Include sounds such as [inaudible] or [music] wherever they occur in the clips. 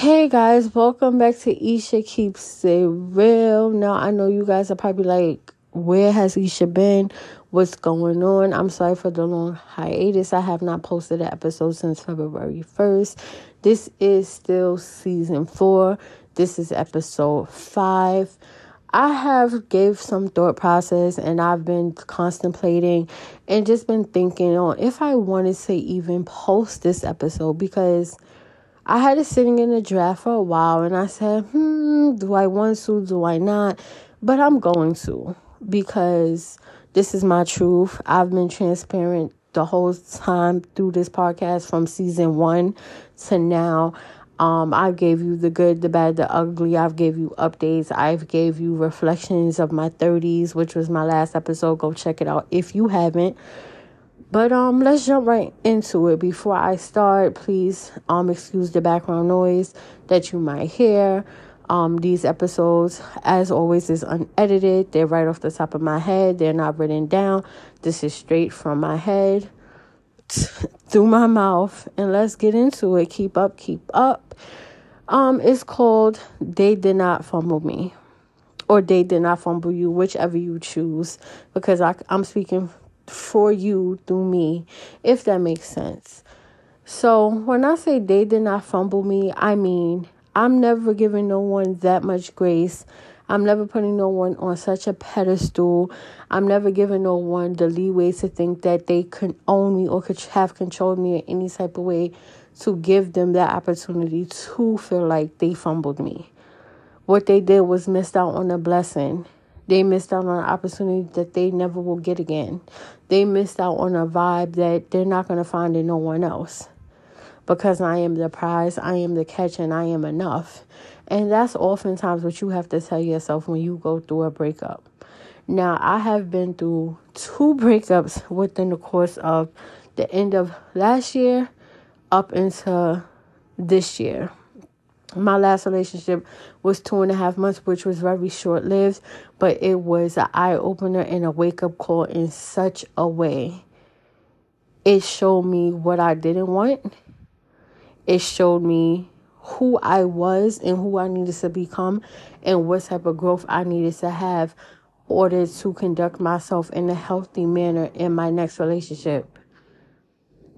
Hey guys, welcome back to Isha Keeps It Real. Now, I know you guys are probably like, where has Isha been? What's going on? I'm sorry for the long hiatus. I have not posted an episode since February 1st. This is still season four. This is episode five. I have gave some thought process and I've been contemplating and just been thinking on if I wanted to even post this episode because I had it sitting in the draft for a while and I said, hmm, do I want to? Do I not? But I'm going to because this is my truth. I've been transparent the whole time through this podcast from season one to now. Um, I gave you the good, the bad, the ugly. I've gave you updates. I've gave you reflections of my 30s, which was my last episode. Go check it out if you haven't. But um, let's jump right into it. Before I start, please um excuse the background noise that you might hear. Um, these episodes, as always, is unedited. They're right off the top of my head. They're not written down. This is straight from my head [laughs] through my mouth. And let's get into it. Keep up, keep up. Um, it's called "They Did Not Fumble Me," or "They Did Not Fumble You," whichever you choose. Because I, I'm speaking for you through me, if that makes sense. So when I say they did not fumble me, I mean I'm never giving no one that much grace. I'm never putting no one on such a pedestal. I'm never giving no one the leeway to think that they can own me or could have controlled me in any type of way to give them that opportunity to feel like they fumbled me. What they did was missed out on a blessing. They missed out on an opportunity that they never will get again. They missed out on a vibe that they're not going to find in no one else. Because I am the prize, I am the catch, and I am enough. And that's oftentimes what you have to tell yourself when you go through a breakup. Now, I have been through two breakups within the course of the end of last year up into this year my last relationship was two and a half months, which was very short lived, but it was an eye opener and a wake up call in such a way. It showed me what I didn't want. It showed me who I was and who I needed to become and what type of growth I needed to have order to conduct myself in a healthy manner in my next relationship.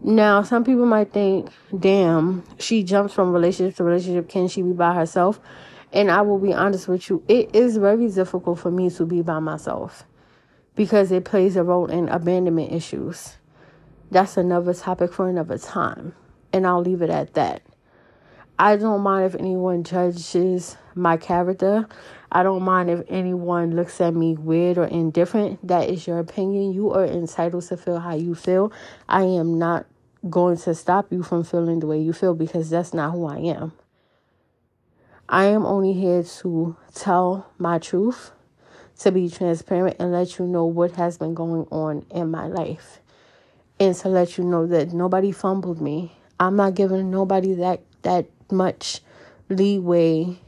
Now, some people might think, damn, she jumps from relationship to relationship. Can she be by herself? And I will be honest with you, it is very difficult for me to be by myself because it plays a role in abandonment issues. That's another topic for another time. And I'll leave it at that. I don't mind if anyone judges my character. I don't mind if anyone looks at me weird or indifferent. That is your opinion. You are entitled to feel how you feel. I am not going to stop you from feeling the way you feel because that's not who I am. I am only here to tell my truth, to be transparent, and let you know what has been going on in my life. And to let you know that nobody fumbled me. I'm not giving nobody that, that much leeway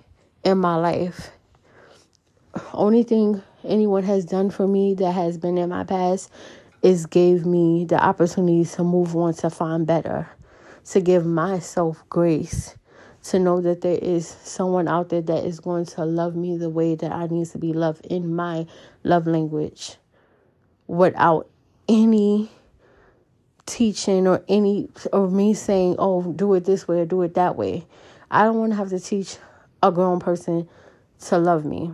in my life. Only thing anyone has done for me that has been in my past is gave me the opportunity to move on to find better, to give myself grace, to know that there is someone out there that is going to love me the way that I need to be loved in my love language without any teaching or any or me saying, "Oh, do it this way or do it that way." I don't want to have to teach a grown person to love me.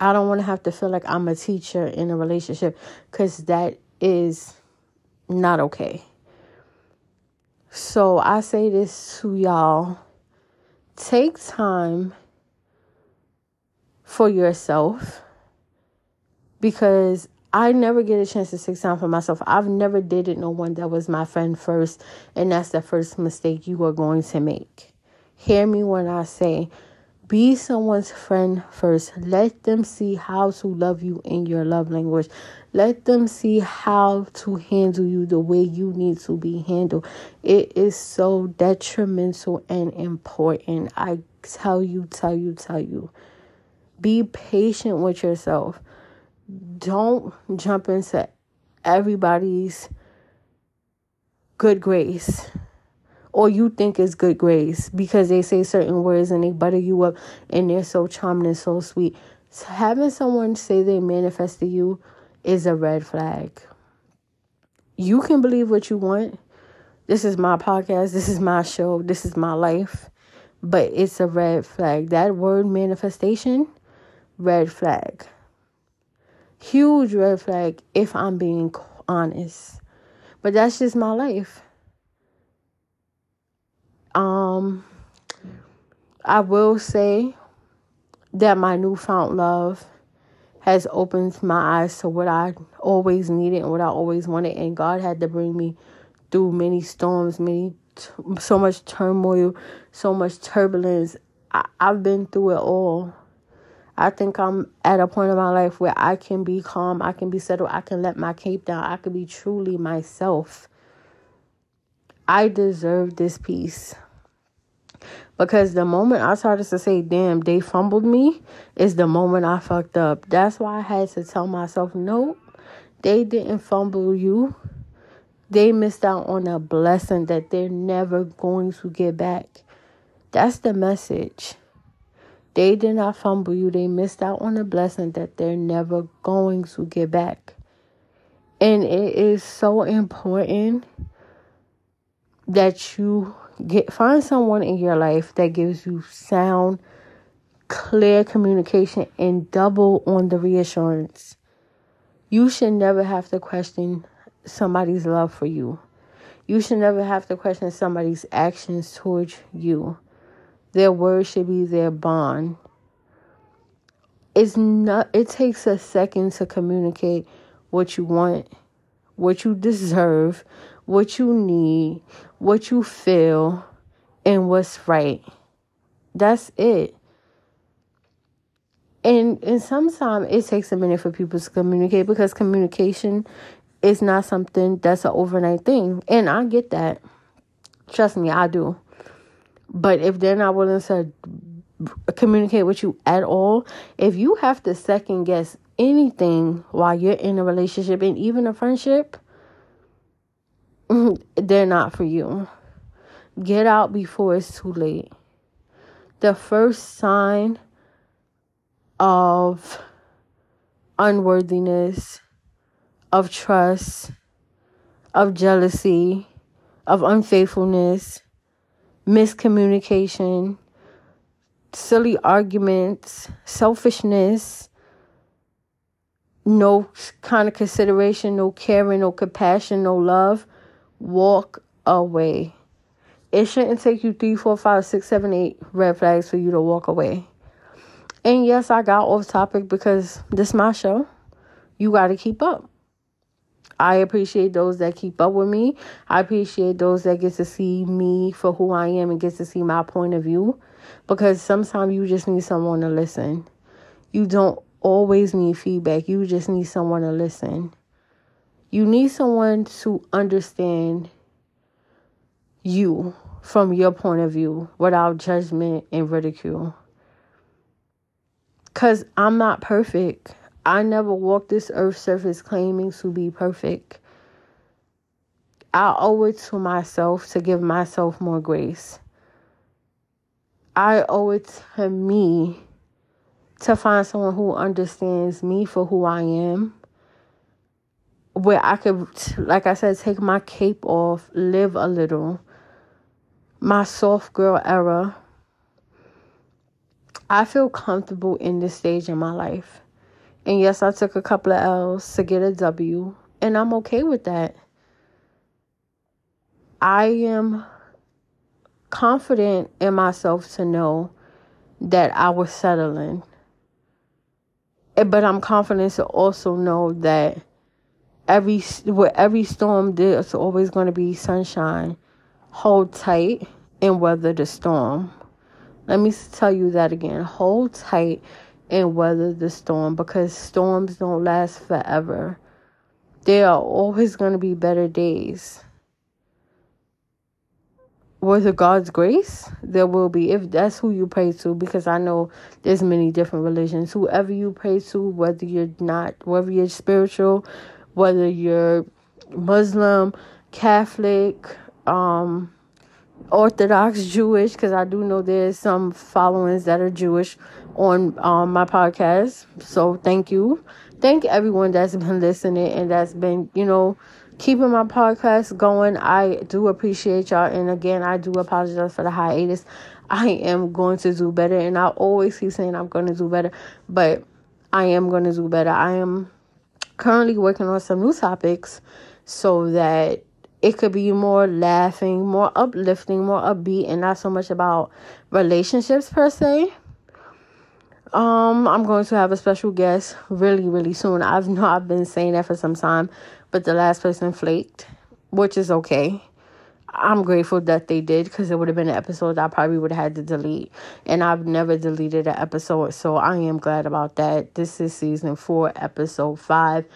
I don't want to have to feel like I'm a teacher in a relationship cuz that is not okay. So I say this to y'all take time for yourself because I never get a chance to take time for myself. I've never dated no one that was my friend first, and that's the first mistake you are going to make. Hear me when I say be someone's friend first. Let them see how to love you in your love language. Let them see how to handle you the way you need to be handled. It is so detrimental and important. I tell you, tell you, tell you. Be patient with yourself. Don't jump into everybody's good grace or you think is good grace because they say certain words and they butter you up and they're so charming and so sweet. So having someone say they manifest to you is a red flag. You can believe what you want. This is my podcast. This is my show. This is my life. But it's a red flag. That word manifestation, red flag. Huge red flag if I'm being honest. But that's just my life. Um, I will say that my newfound love has opened my eyes to what I always needed and what I always wanted, and God had to bring me through many storms, many so much turmoil, so much turbulence. I, I've been through it all. I think I'm at a point in my life where I can be calm, I can be settled, I can let my cape down, I can be truly myself. I deserve this peace. Because the moment I started to say, damn, they fumbled me, is the moment I fucked up. That's why I had to tell myself, nope, they didn't fumble you. They missed out on a blessing that they're never going to get back. That's the message. They did not fumble you. They missed out on a blessing that they're never going to get back. And it is so important that you get find someone in your life that gives you sound clear communication and double on the reassurance. You should never have to question somebody's love for you. You should never have to question somebody's actions towards you. Their words should be their bond. It's not it takes a second to communicate what you want what you [laughs] deserve what you need, what you feel, and what's right. That's it. And and sometimes it takes a minute for people to communicate because communication is not something that's an overnight thing. And I get that. Trust me, I do. But if they're not willing to communicate with you at all, if you have to second guess anything while you're in a relationship and even a friendship, [laughs] they're not for you. Get out before it's too late. The first sign of unworthiness, of trust, of jealousy, of unfaithfulness, miscommunication, silly arguments, selfishness, no kind of consideration, no caring, no compassion, no love walk away. It shouldn't take you three, four, five, six, seven, eight red flags for you to walk away. And yes, I got off topic because this is my show. You got to keep up. I appreciate those that keep up with me. I appreciate those that get to see me for who I am and get to see my point of view. Because sometimes you just need someone to listen. You don't always need feedback. You just need someone to listen. You need someone to understand you from your point of view without judgment and ridicule. Because I'm not perfect. I never walked this earth surface claiming to be perfect. I owe it to myself to give myself more grace. I owe it to me to find someone who understands me for who I am where I could, like I said, take my cape off, live a little. My soft girl era. I feel comfortable in this stage in my life. And yes, I took a couple of L's to get a W, and I'm okay with that. I am confident in myself to know that I was settling. But I'm confident to also know that every with every storm there's always going to be sunshine hold tight and weather the storm let me tell you that again hold tight and weather the storm because storms don't last forever there are always going to be better days with God's grace, there will be if that's who you pray to. Because I know there's many different religions. Whoever you pray to, whether you're not, whether you're spiritual, whether you're Muslim, Catholic, um, Orthodox Jewish, because I do know there's some followings that are Jewish on um, my podcast. So thank you. Thank everyone that's been listening and that's been, you know, keeping my podcast going. I do appreciate y'all. And again, I do apologize for the hiatus. I am going to do better. And I always keep saying I'm going to do better. But I am going to do better. I am currently working on some new topics so that it could be more laughing, more uplifting, more upbeat, and not so much about relationships per se. Um, I'm going to have a special guest really, really soon. I've [laughs] I've been saying that for some time, but the last person flaked, which is okay. I'm grateful that they did because it would have been an episode I probably would have had to delete. And I've never deleted an episode, so I am glad about that. This is season four, episode five.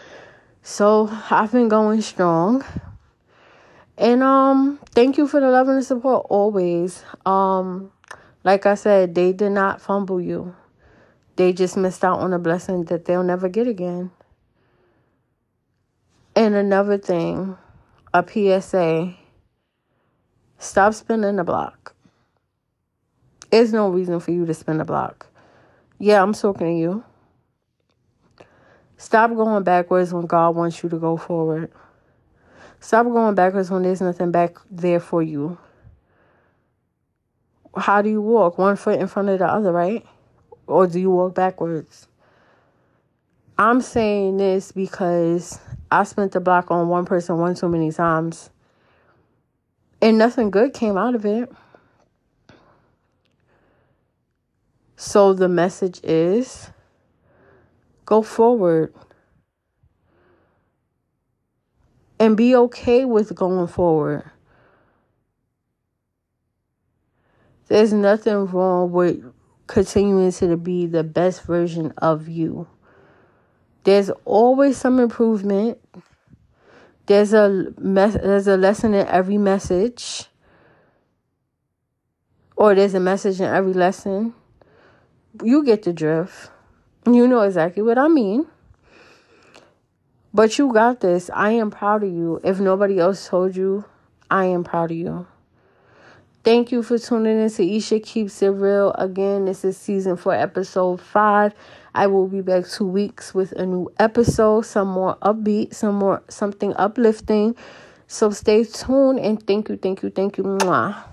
So I've been going strong. And um thank you for the love and the support always. Um like I said, they did not fumble you. They just missed out on a blessing that they'll never get again. And another thing, a PSA. Stop spinning the block. There's no reason for you to spin the block. Yeah, I'm talking to you. Stop going backwards when God wants you to go forward. Stop going backwards when there's nothing back there for you. How do you walk? One foot in front of the other, right? Or do you walk backwards? I'm saying this because I spent the block on one person one too many times. And nothing good came out of it. So the message is go forward. and be okay with going forward. There's nothing wrong with continuing to be the best version of you. There's always some improvement. There's a mes- there's a lesson in every message. Or there's a message in every lesson. You get the drift. You know exactly what I mean. But you got this. I am proud of you. If nobody else told you, I am proud of you. Thank you for tuning in to Isha Keeps It Real. Again, this is season four, episode five. I will be back two weeks with a new episode, some more upbeat, some more something uplifting. So stay tuned and thank you, thank you, thank you. Mwah.